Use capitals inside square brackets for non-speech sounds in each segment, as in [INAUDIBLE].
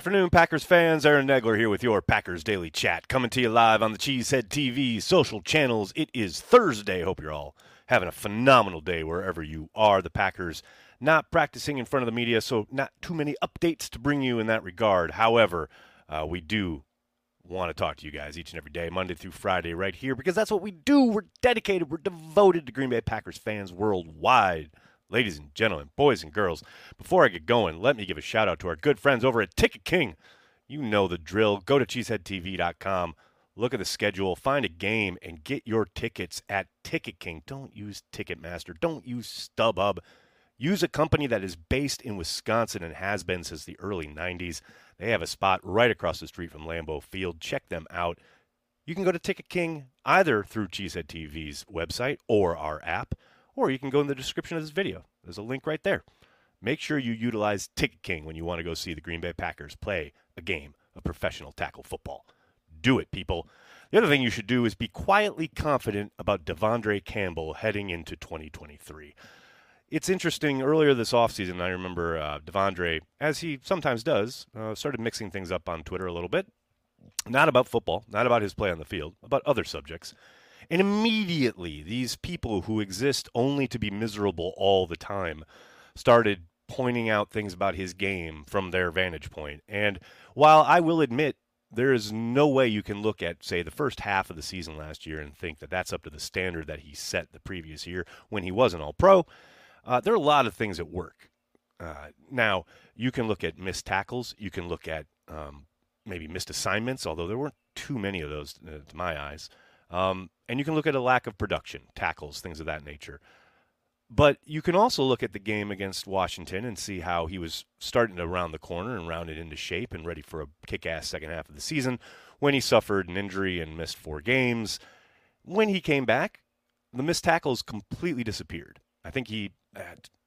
Afternoon, Packers fans. Aaron Nagler here with your Packers Daily Chat, coming to you live on the Cheesehead TV social channels. It is Thursday. Hope you're all having a phenomenal day wherever you are. The Packers not practicing in front of the media, so not too many updates to bring you in that regard. However, uh, we do want to talk to you guys each and every day, Monday through Friday, right here, because that's what we do. We're dedicated, we're devoted to Green Bay Packers fans worldwide. Ladies and gentlemen, boys and girls, before I get going, let me give a shout out to our good friends over at Ticket King. You know the drill. Go to cheeseheadtv.com, look at the schedule, find a game, and get your tickets at Ticket King. Don't use Ticketmaster, don't use StubHub. Use a company that is based in Wisconsin and has been since the early 90s. They have a spot right across the street from Lambeau Field. Check them out. You can go to Ticket King either through Cheesehead TV's website or our app or you can go in the description of this video. There's a link right there. Make sure you utilize Ticket King when you want to go see the Green Bay Packers play a game of professional tackle football. Do it, people. The other thing you should do is be quietly confident about De'Vondre Campbell heading into 2023. It's interesting. Earlier this offseason, I remember uh, De'Vondre, as he sometimes does, uh, started mixing things up on Twitter a little bit. Not about football, not about his play on the field, about other subjects. And immediately, these people who exist only to be miserable all the time started pointing out things about his game from their vantage point. And while I will admit there is no way you can look at, say, the first half of the season last year and think that that's up to the standard that he set the previous year when he wasn't all pro, uh, there are a lot of things at work. Uh, now, you can look at missed tackles, you can look at um, maybe missed assignments, although there weren't too many of those uh, to my eyes. Um, and you can look at a lack of production, tackles, things of that nature. But you can also look at the game against Washington and see how he was starting to round the corner and round it into shape and ready for a kick ass second half of the season when he suffered an injury and missed four games. When he came back, the missed tackles completely disappeared. I think he,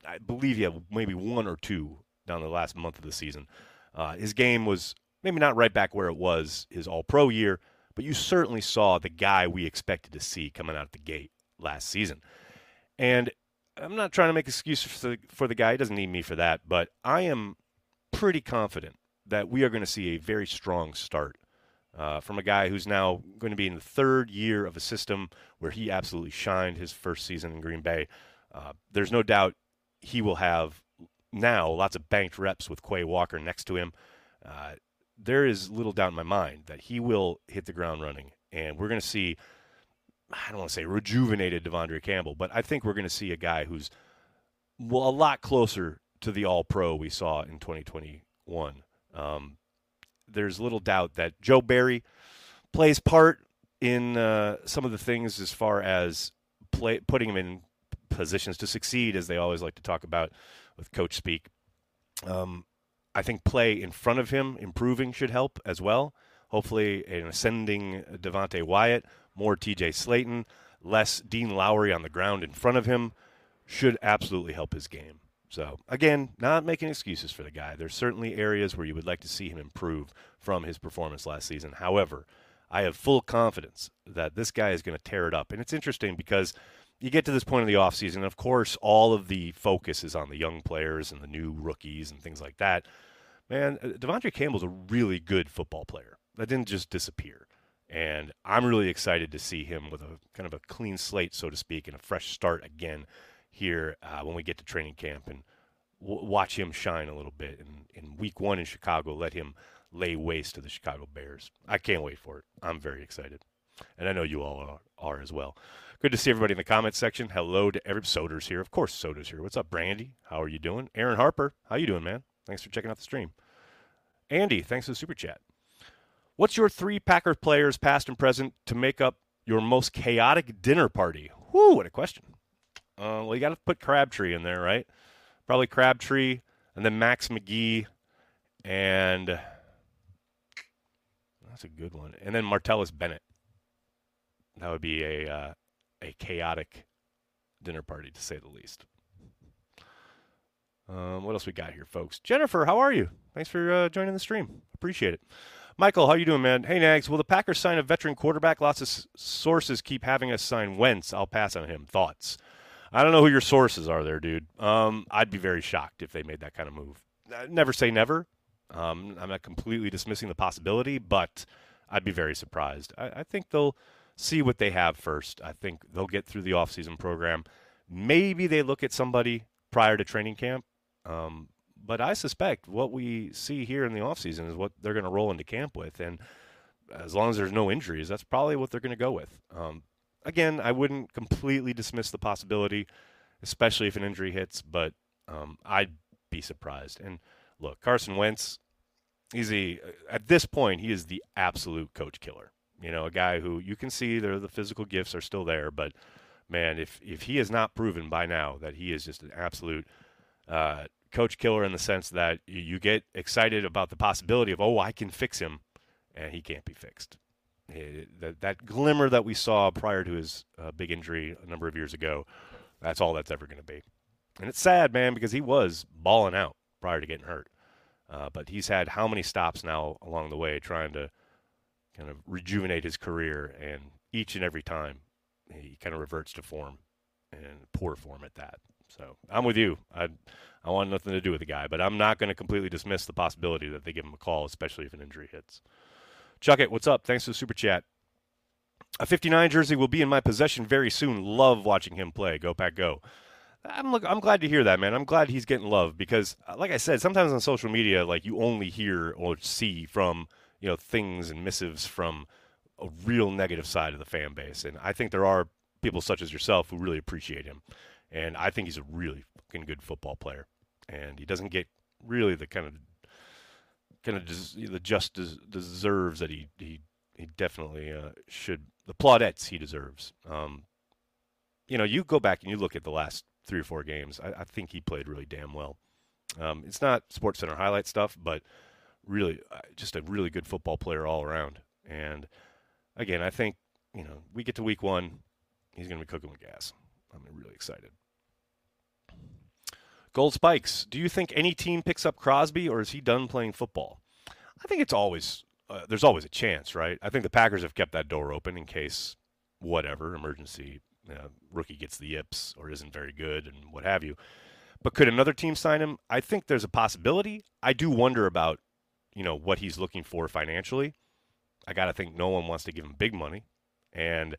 I believe he had maybe one or two down the last month of the season. Uh, his game was maybe not right back where it was his all pro year, but you certainly saw the guy we expected to see coming out of the gate last season. And I'm not trying to make excuses for the, for the guy. He doesn't need me for that. But I am pretty confident that we are going to see a very strong start uh, from a guy who's now going to be in the third year of a system where he absolutely shined his first season in Green Bay. Uh, there's no doubt he will have now lots of banked reps with Quay Walker next to him. Uh, there is little doubt in my mind that he will hit the ground running, and we're going to see. I don't want to say rejuvenated De'Vondre Campbell, but I think we're going to see a guy who's well a lot closer to the All Pro we saw in 2021. Um, there's little doubt that Joe Barry plays part in uh, some of the things as far as play, putting him in positions to succeed, as they always like to talk about with coach speak. Um, I think play in front of him improving should help as well. Hopefully, an ascending Devonte Wyatt, more TJ Slaton, less Dean Lowry on the ground in front of him should absolutely help his game. So, again, not making excuses for the guy. There's certainly areas where you would like to see him improve from his performance last season. However, I have full confidence that this guy is going to tear it up. And it's interesting because you get to this point of the offseason, and of course, all of the focus is on the young players and the new rookies and things like that. Man, uh, De'Vondre Campbell's a really good football player. That didn't just disappear. And I'm really excited to see him with a kind of a clean slate, so to speak, and a fresh start again here uh, when we get to training camp and w- watch him shine a little bit. And in week one in Chicago, let him lay waste to the Chicago Bears. I can't wait for it. I'm very excited. And I know you all are, are as well. Good to see everybody in the comments section. Hello to every Soder's here. Of course, Soder's here. What's up, Brandy? How are you doing? Aaron Harper, how you doing, man? Thanks for checking out the stream. Andy, thanks for the super chat. What's your three Packer players, past and present, to make up your most chaotic dinner party? Whoo, what a question. Uh, well, you got to put Crabtree in there, right? Probably Crabtree, and then Max McGee, and that's a good one. And then Martellus Bennett. That would be a uh, a chaotic dinner party, to say the least. Um, what else we got here, folks? Jennifer, how are you? Thanks for uh, joining the stream. Appreciate it. Michael, how you doing, man? Hey, Nags, will the Packers sign a veteran quarterback? Lots of s- sources keep having us sign Wentz. I'll pass on him. Thoughts? I don't know who your sources are there, dude. Um, I'd be very shocked if they made that kind of move. Uh, never say never. Um, I'm not completely dismissing the possibility, but I'd be very surprised. I, I think they'll see what they have first. I think they'll get through the offseason program. Maybe they look at somebody prior to training camp. Um, but I suspect what we see here in the offseason is what they're going to roll into camp with. And as long as there's no injuries, that's probably what they're going to go with. Um, again, I wouldn't completely dismiss the possibility, especially if an injury hits, but um, I'd be surprised. And look, Carson Wentz, he's a, at this point, he is the absolute coach killer. You know, a guy who you can see there the physical gifts are still there, but man, if if he has not proven by now that he is just an absolute uh, coach killer in the sense that you get excited about the possibility of oh I can fix him, and he can't be fixed. It, that that glimmer that we saw prior to his uh, big injury a number of years ago, that's all that's ever going to be. And it's sad, man, because he was balling out prior to getting hurt. Uh, but he's had how many stops now along the way trying to kind of rejuvenate his career, and each and every time he kind of reverts to form and poor form at that. So I'm with you. I I want nothing to do with the guy, but I'm not going to completely dismiss the possibility that they give him a call, especially if an injury hits. Chuck it, what's up? Thanks for the super chat. A 59 jersey will be in my possession very soon. Love watching him play. Go Pack Go. I'm look, I'm glad to hear that, man. I'm glad he's getting love because, uh, like I said, sometimes on social media, like you only hear or see from you know things and missives from a real negative side of the fan base, and I think there are people such as yourself who really appreciate him, and I think he's a really fucking good football player, and he doesn't get really the kind of kind of des- the just des- deserves that he he he definitely uh, should the plaudits he deserves. Um, you know, you go back and you look at the last three or four games. I, I think he played really damn well. Um, it's not Sports Center highlight stuff, but really uh, just a really good football player all around. And again, I think you know we get to week one, he's going to be cooking with gas. I'm really excited. Gold Spikes. Do you think any team picks up Crosby, or is he done playing football? I think it's always uh, there's always a chance, right? I think the Packers have kept that door open in case whatever emergency you know, rookie gets the yips or isn't very good and what have you. But could another team sign him? I think there's a possibility. I do wonder about you know what he's looking for financially. I got to think no one wants to give him big money, and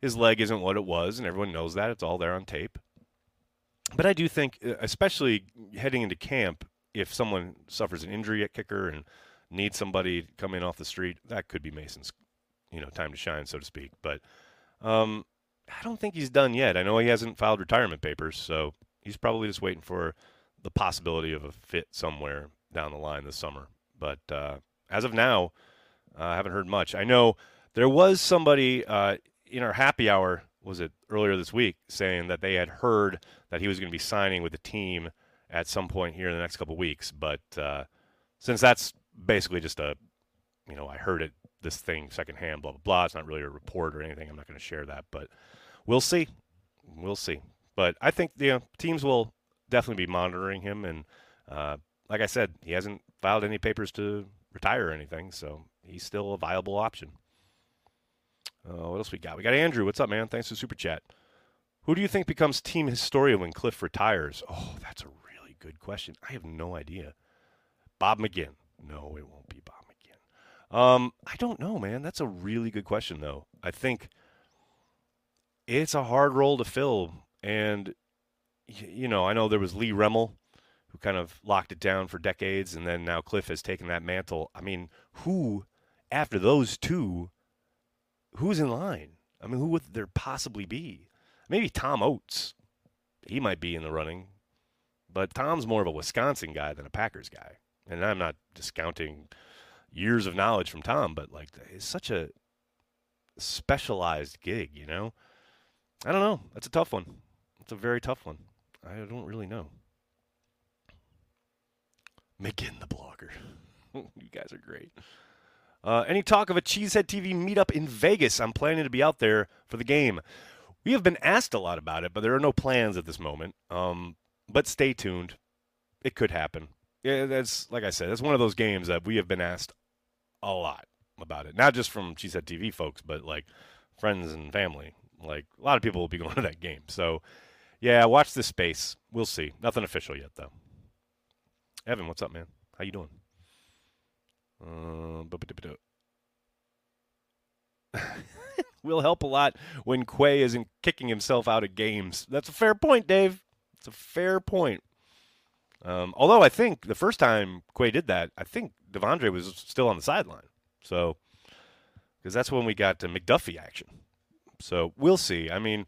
his leg isn't what it was, and everyone knows that. It's all there on tape. But I do think, uh, especially heading into camp, if someone suffers an injury at kicker and needs somebody coming off the street, that could be Mason's, you know, time to shine, so to speak. But um, I don't think he's done yet. I know he hasn't filed retirement papers, so he's probably just waiting for the possibility of a fit somewhere down the line this summer. But uh, as of now, uh, I haven't heard much. I know there was somebody uh, in our happy hour, was it earlier this week, saying that they had heard that he was going to be signing with the team at some point here in the next couple weeks. But uh, since that's basically just a, you know, I heard it, this thing secondhand, blah blah blah. It's not really a report or anything. I'm not going to share that, but we'll see. We'll see. But I think the you know, teams will definitely be monitoring him, and uh, like I said, he hasn't filed any papers to retire or anything, so he's still a viable option. Uh, what else we got? We got Andrew. What's up, man? Thanks for super chat. Who do you think becomes team historian when Cliff retires? Oh, that's a really good question. I have no idea. Bob McGinn. No, it won't be Bob McGinn. Um, I don't know, man. That's a really good question, though. I think it's a hard role to fill, and you know, I know there was Lee Remmel who kind of locked it down for decades, and then now Cliff has taken that mantle. I mean, who after those two, who's in line? I mean, who would there possibly be? Maybe Tom Oates. He might be in the running, but Tom's more of a Wisconsin guy than a Packers guy, and I'm not discounting years of knowledge from Tom, but like it's such a specialized gig, you know. I don't know. That's a tough one. It's a very tough one. I don't really know. McGinn the blogger. [LAUGHS] you guys are great. Uh, any talk of a Cheesehead TV meetup in Vegas? I'm planning to be out there for the game. We have been asked a lot about it, but there are no plans at this moment. Um, but stay tuned. It could happen. Yeah, that's like I said, that's one of those games that we have been asked a lot about it. Not just from Cheesehead TV folks, but like friends and family. Like a lot of people will be [LAUGHS] going to that game. So, yeah, watch this space. We'll see. Nothing official yet, though. Evan, what's up, man? How you doing? Uh, [LAUGHS] will help a lot when Quay isn't kicking himself out of games. That's a fair point, Dave. It's a fair point. Um, although I think the first time Quay did that, I think De'Vondre was still on the sideline. So, because that's when we got to McDuffie action. So we'll see. I mean,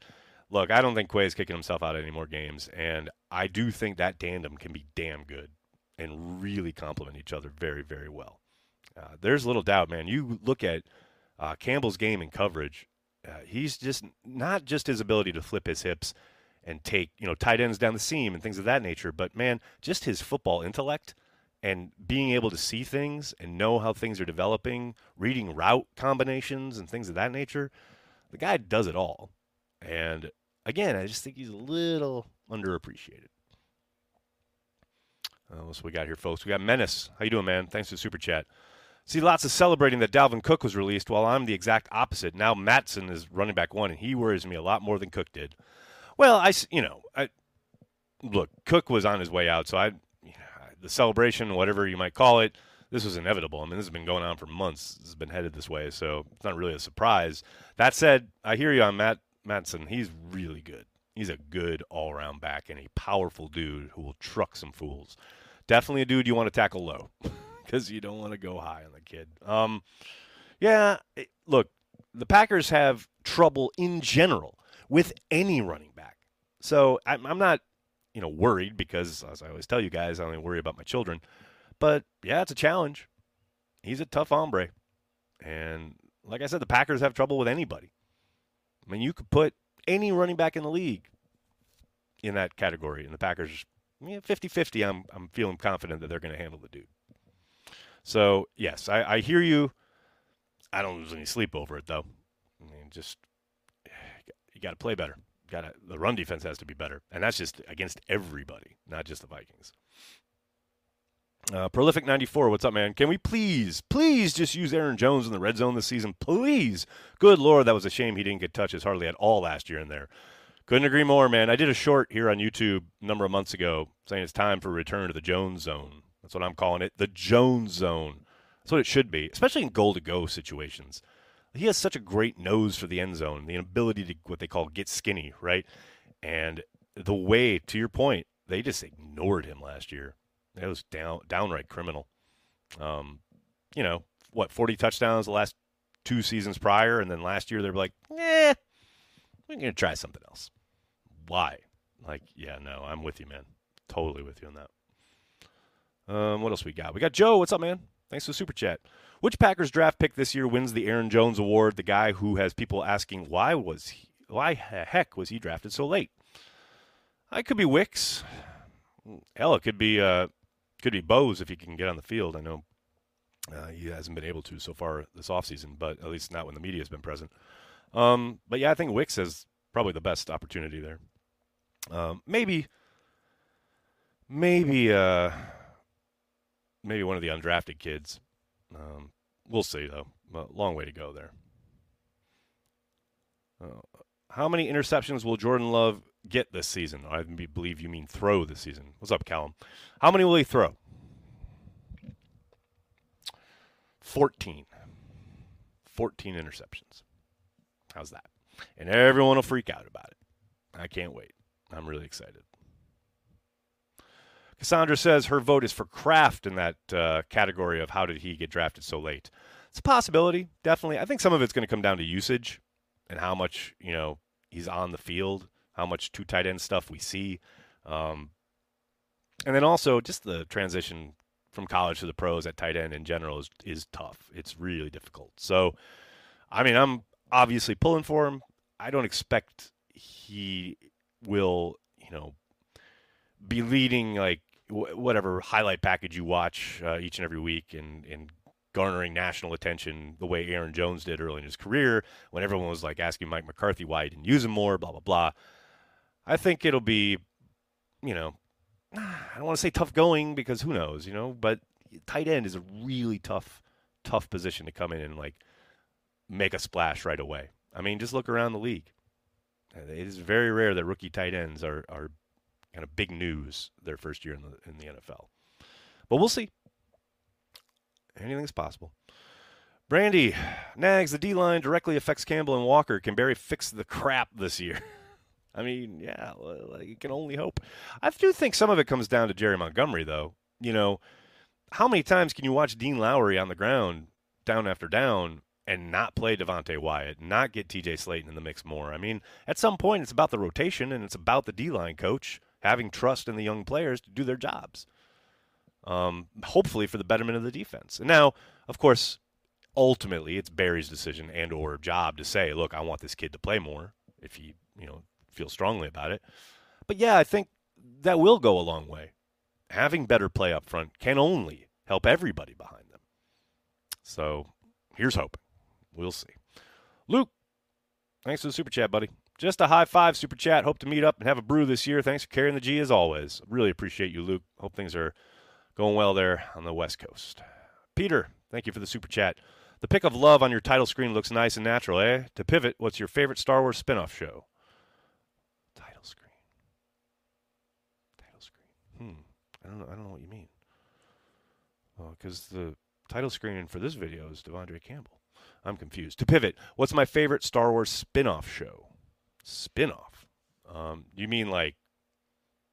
look, I don't think Quay is kicking himself out of any more games, and I do think that tandem can be damn good and really complement each other very, very well. Uh, there's little doubt, man. You look at uh, Campbell's game and coverage. Uh, he's just not just his ability to flip his hips and take you know tight ends down the seam and things of that nature, but man, just his football intellect and being able to see things and know how things are developing, reading route combinations and things of that nature. The guy does it all, and again, I just think he's a little underappreciated. Uh, what we got here, folks? We got Menace. How you doing, man? Thanks for the super chat. See lots of celebrating that Dalvin Cook was released, while I'm the exact opposite. Now Mattison is running back one, and he worries me a lot more than Cook did. Well, I, you know, I look, Cook was on his way out, so I, [SIGHS] the celebration, whatever you might call it, this was inevitable. I mean, this has been going on for months. This has been headed this way, so it's not really a surprise. That said, I hear you on Matt Mattison. He's really good. He's a good all-around back and a powerful dude who will truck some fools. Definitely a dude you want to tackle low. [LAUGHS] because you don't want to go high on the kid. Um, yeah, it, look, the Packers have trouble in general with any running back. So I'm, I'm not, you know, worried because, as I always tell you guys, I only worry about my children. But yeah, it's a challenge. He's a tough hombre, and like I said, the Packers have trouble with anybody. I mean, you could put any running back in the league in that category, and the Packers, yeah, 50-50, I'm I'm feeling confident that they're going to handle the dude. So yes, I, I hear you. I don't lose any sleep over it though. I mean, just you got to play better. Got to the run defense has to be better, and that's just against everybody, not just the Vikings. Uh, Prolific 94, what's up, man? Can we please, please just use Aaron Jones in the red zone this season? Please. Good Lord, that was a shame he didn't get touches hardly at all last year in there. Couldn't agree more, man. I did a short here on YouTube a number of months ago saying it's time for a return to the Jones zone. That's what I'm calling it. The Jones zone. That's what it should be, especially in goal to go situations. He has such a great nose for the end zone, the ability to what they call get skinny, right? And the way, to your point, they just ignored him last year. It was down downright criminal. Um, you know, what, 40 touchdowns the last two seasons prior, and then last year they were like, eh, we're going to try something else. Why? Like, yeah, no, I'm with you, man. Totally with you on that. Um, what else we got? We got Joe. What's up, man? Thanks for the super chat. Which Packers draft pick this year wins the Aaron Jones Award? The guy who has people asking why was he, why heck was he drafted so late? I could be Wicks. Hell, it could be uh, could be Bose if he can get on the field. I know uh, he hasn't been able to so far this offseason, but at least not when the media has been present. Um, but yeah, I think Wicks has probably the best opportunity there. Um, maybe, maybe. Uh, maybe one of the undrafted kids. Um, we'll see, though. A long way to go there. Uh, how many interceptions will Jordan Love get this season? I believe you mean throw this season. What's up, Callum? How many will he throw? 14. 14 interceptions. How's that? And everyone will freak out about it. I can't wait. I'm really excited. Cassandra says her vote is for Kraft in that uh, category of how did he get drafted so late. It's a possibility, definitely. I think some of it's going to come down to usage and how much you know he's on the field, how much two tight end stuff we see, um, and then also just the transition from college to the pros at tight end in general is is tough. It's really difficult. So, I mean, I'm obviously pulling for him. I don't expect he will, you know, be leading like w- whatever highlight package you watch uh, each and every week and, and garnering national attention the way Aaron Jones did early in his career when everyone was like asking Mike McCarthy why he didn't use him more, blah, blah, blah. I think it'll be, you know, I don't want to say tough going because who knows, you know, but tight end is a really tough, tough position to come in and like make a splash right away. I mean, just look around the league. It is very rare that rookie tight ends are, are kind of big news their first year in the in the NFL. But we'll see. Anything's possible. Brandy, Nags, the D line directly affects Campbell and Walker. Can Barry fix the crap this year? [LAUGHS] I mean, yeah, you can only hope. I do think some of it comes down to Jerry Montgomery, though. You know, how many times can you watch Dean Lowry on the ground, down after down, and not play Devonte Wyatt, not get TJ Slaton in the mix more? I mean, at some point, it's about the rotation and it's about the D line coach having trust in the young players to do their jobs. Um, hopefully for the betterment of the defense. And now, of course, ultimately it's Barry's decision and or job to say, look, I want this kid to play more if he, you know, feels strongly about it. But yeah, I think that will go a long way. Having better play up front can only help everybody behind them. So here's hoping. We'll see. Luke, thanks for the super chat, buddy. Just a high five super chat. Hope to meet up and have a brew this year. Thanks for carrying the G as always. Really appreciate you, Luke. Hope things are going well there on the West Coast. Peter, thank you for the super chat. The pick of love on your title screen looks nice and natural, eh? To pivot, what's your favorite Star Wars spin-off show? Title screen. Title screen. Hmm. I don't know. I don't know what you mean. Well, because the title screen for this video is De'Vondre Campbell. I'm confused. To pivot, what's my favorite Star Wars spin-off show? Spin-off. Um, you mean like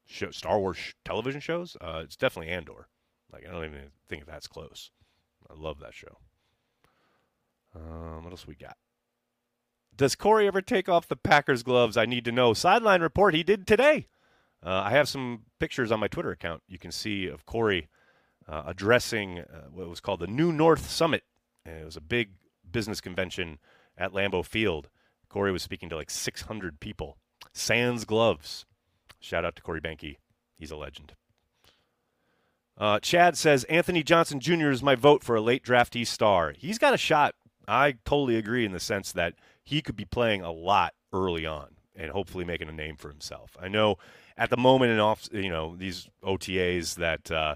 show, Star Wars sh- television shows? Uh, it's definitely Andor. Like I don't even think that's close. I love that show. Um, what else we got? Does Corey ever take off the Packers gloves? I need to know. Sideline report, he did today. Uh, I have some pictures on my Twitter account. You can see of Corey uh, addressing uh, what was called the New North Summit. And it was a big business convention at Lambeau Field. Corey was speaking to like 600 people. Sans gloves. Shout out to Corey Behnke. He's a legend. Uh, Chad says Anthony Johnson Jr. is my vote for a late draftee star. He's got a shot I totally agree in the sense that he could be playing a lot early on and hopefully making a name for himself. I know at the moment in off, you know, these OTAs that uh,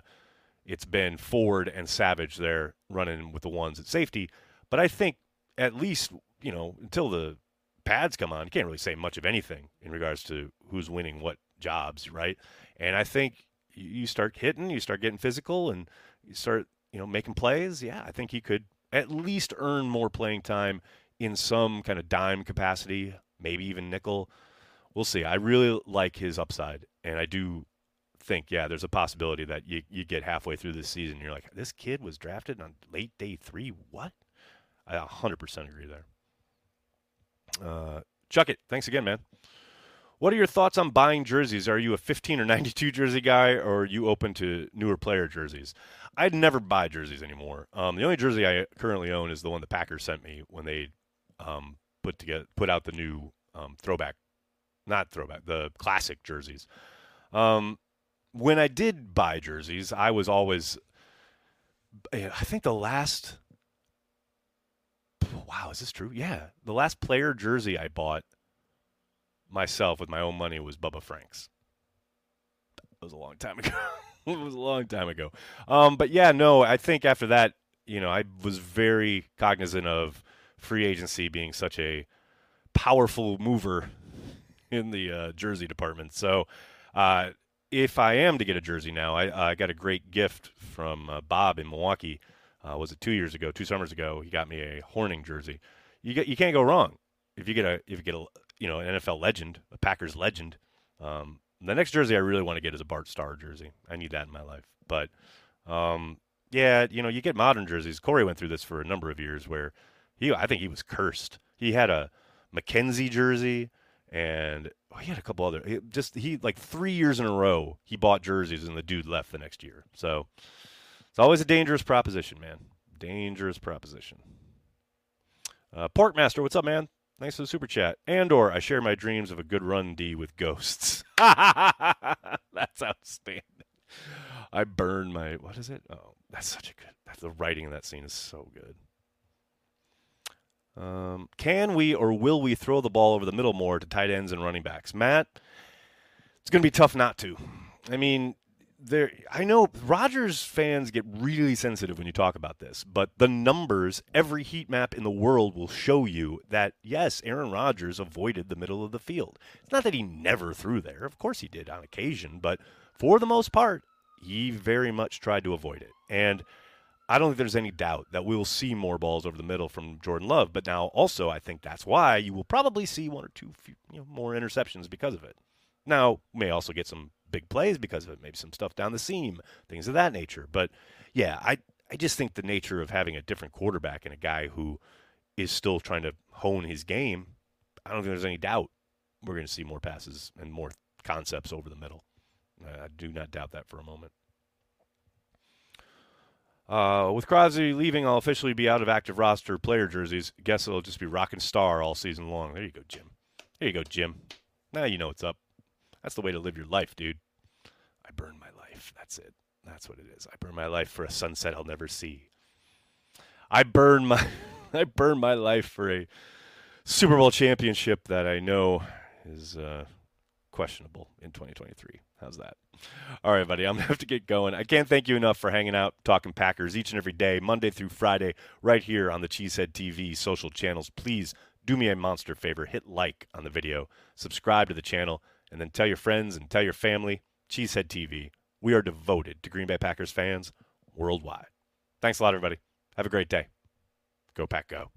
it's been Ford and Savage they're running with the ones at safety, but I think at least you know until the pads come on, you can't really say much of anything in regards to who's winning what jobs, right? And I think you start hitting, you start getting physical, and you start you know making plays. Yeah, I think he could at least earn more playing time in some kind of dime capacity, maybe even nickel. We'll see. I really like his upside, and I do think, yeah, there's a possibility that you, you get halfway through this season, you're like, this kid was drafted on late day three. What? I 100% agree there. Uh, Chuck it. Thanks again, man. What are your thoughts on buying jerseys? Are you a 15 or 92 jersey guy, or are you open to newer player jerseys? I'd never buy jerseys anymore. Um, the only jersey I currently own is the one the Packers sent me when they um, put together put out the new um, throwback, not throwback, the classic jerseys. Um, when I did buy jerseys, I was always, I think the last. Wow, is this true? Yeah, the last player jersey I bought myself with my own money was Bubba Franks. That was a long time [LAUGHS] ago. it was a long time ago. Um, but yeah, no, I think after that, you know, I was very cognizant of free agency being such a powerful mover [LAUGHS] in the uh, jersey department. So, uh, if I am to get a jersey now, I, I got a great gift from uh, Bob in Milwaukee. Uh, was it two years ago, two summers ago? He got me a Hornung jersey. You get, you can't go wrong if you get a if you get a you know an NFL legend, a Packers legend. Um, the next jersey I really want to get is a Bart Starr jersey. I need that in my life. But um, yeah, you know, you get modern jerseys. Corey went through this for a number of years where he, I think he was cursed. He had a McKenzie jersey and oh, he had a couple other. He just he like three years in a row he bought jerseys and the dude left the next year. So it's always a dangerous proposition, man. Dangerous proposition. Uh, Porkmaster, what's up, man? Thanks for the super chat. Andor, I share my dreams of a good run D with ghosts. [LAUGHS] that's outstanding. I burn my what is it? Oh, that's such a good. The writing in that scene is so good. Um, can we or will we throw the ball over the middle more to tight ends and running backs? Matt, it's going to be tough not to. I mean, there I know Rodgers fans get really sensitive when you talk about this, but the numbers, every heat map in the world will show you that yes, Aaron Rodgers avoided the middle of the field. It's not that he never threw there. Of course he did on occasion, but for the most part, he very much tried to avoid it. And I don't think there's any doubt that we will see more balls over the middle from Jordan Love. But now, also, I think that's why you will probably see one or two you know, more interceptions because of it. Now, may also get some big plays because of it, maybe some stuff down the seam, things of that nature. But yeah, I I just think the nature of having a different quarterback and a guy who is still trying to hone his game, I don't think there's any doubt we're going to see more passes and more concepts over the middle. I do not doubt that for a moment. Uh, with Crosby leaving, I'll officially be out of active roster player jerseys. Guess it'll just be rocking Starr all season long. There you go, Jim. There you go, Jim. Now you know what's up. That's the way to live your life, dude. I burn my life. That's it. That's what it is. I burn my life for a sunset I'll never see. I burn my [LAUGHS] I burn my life for a Super Bowl championship that I know is uh, questionable in 2023. How's that? All right, buddy. I'm going to have to get going. I can't thank you enough for hanging out, talking Packers each and every day, Monday through Friday, right here on the Cheesehead TV social channels. Please do me a monster favor hit like on the video, subscribe to the channel, and then tell your friends and tell your family. Cheesehead TV. We are devoted to Green Bay Packers fans worldwide. Thanks a lot, everybody. Have a great day. Go, Pack, go.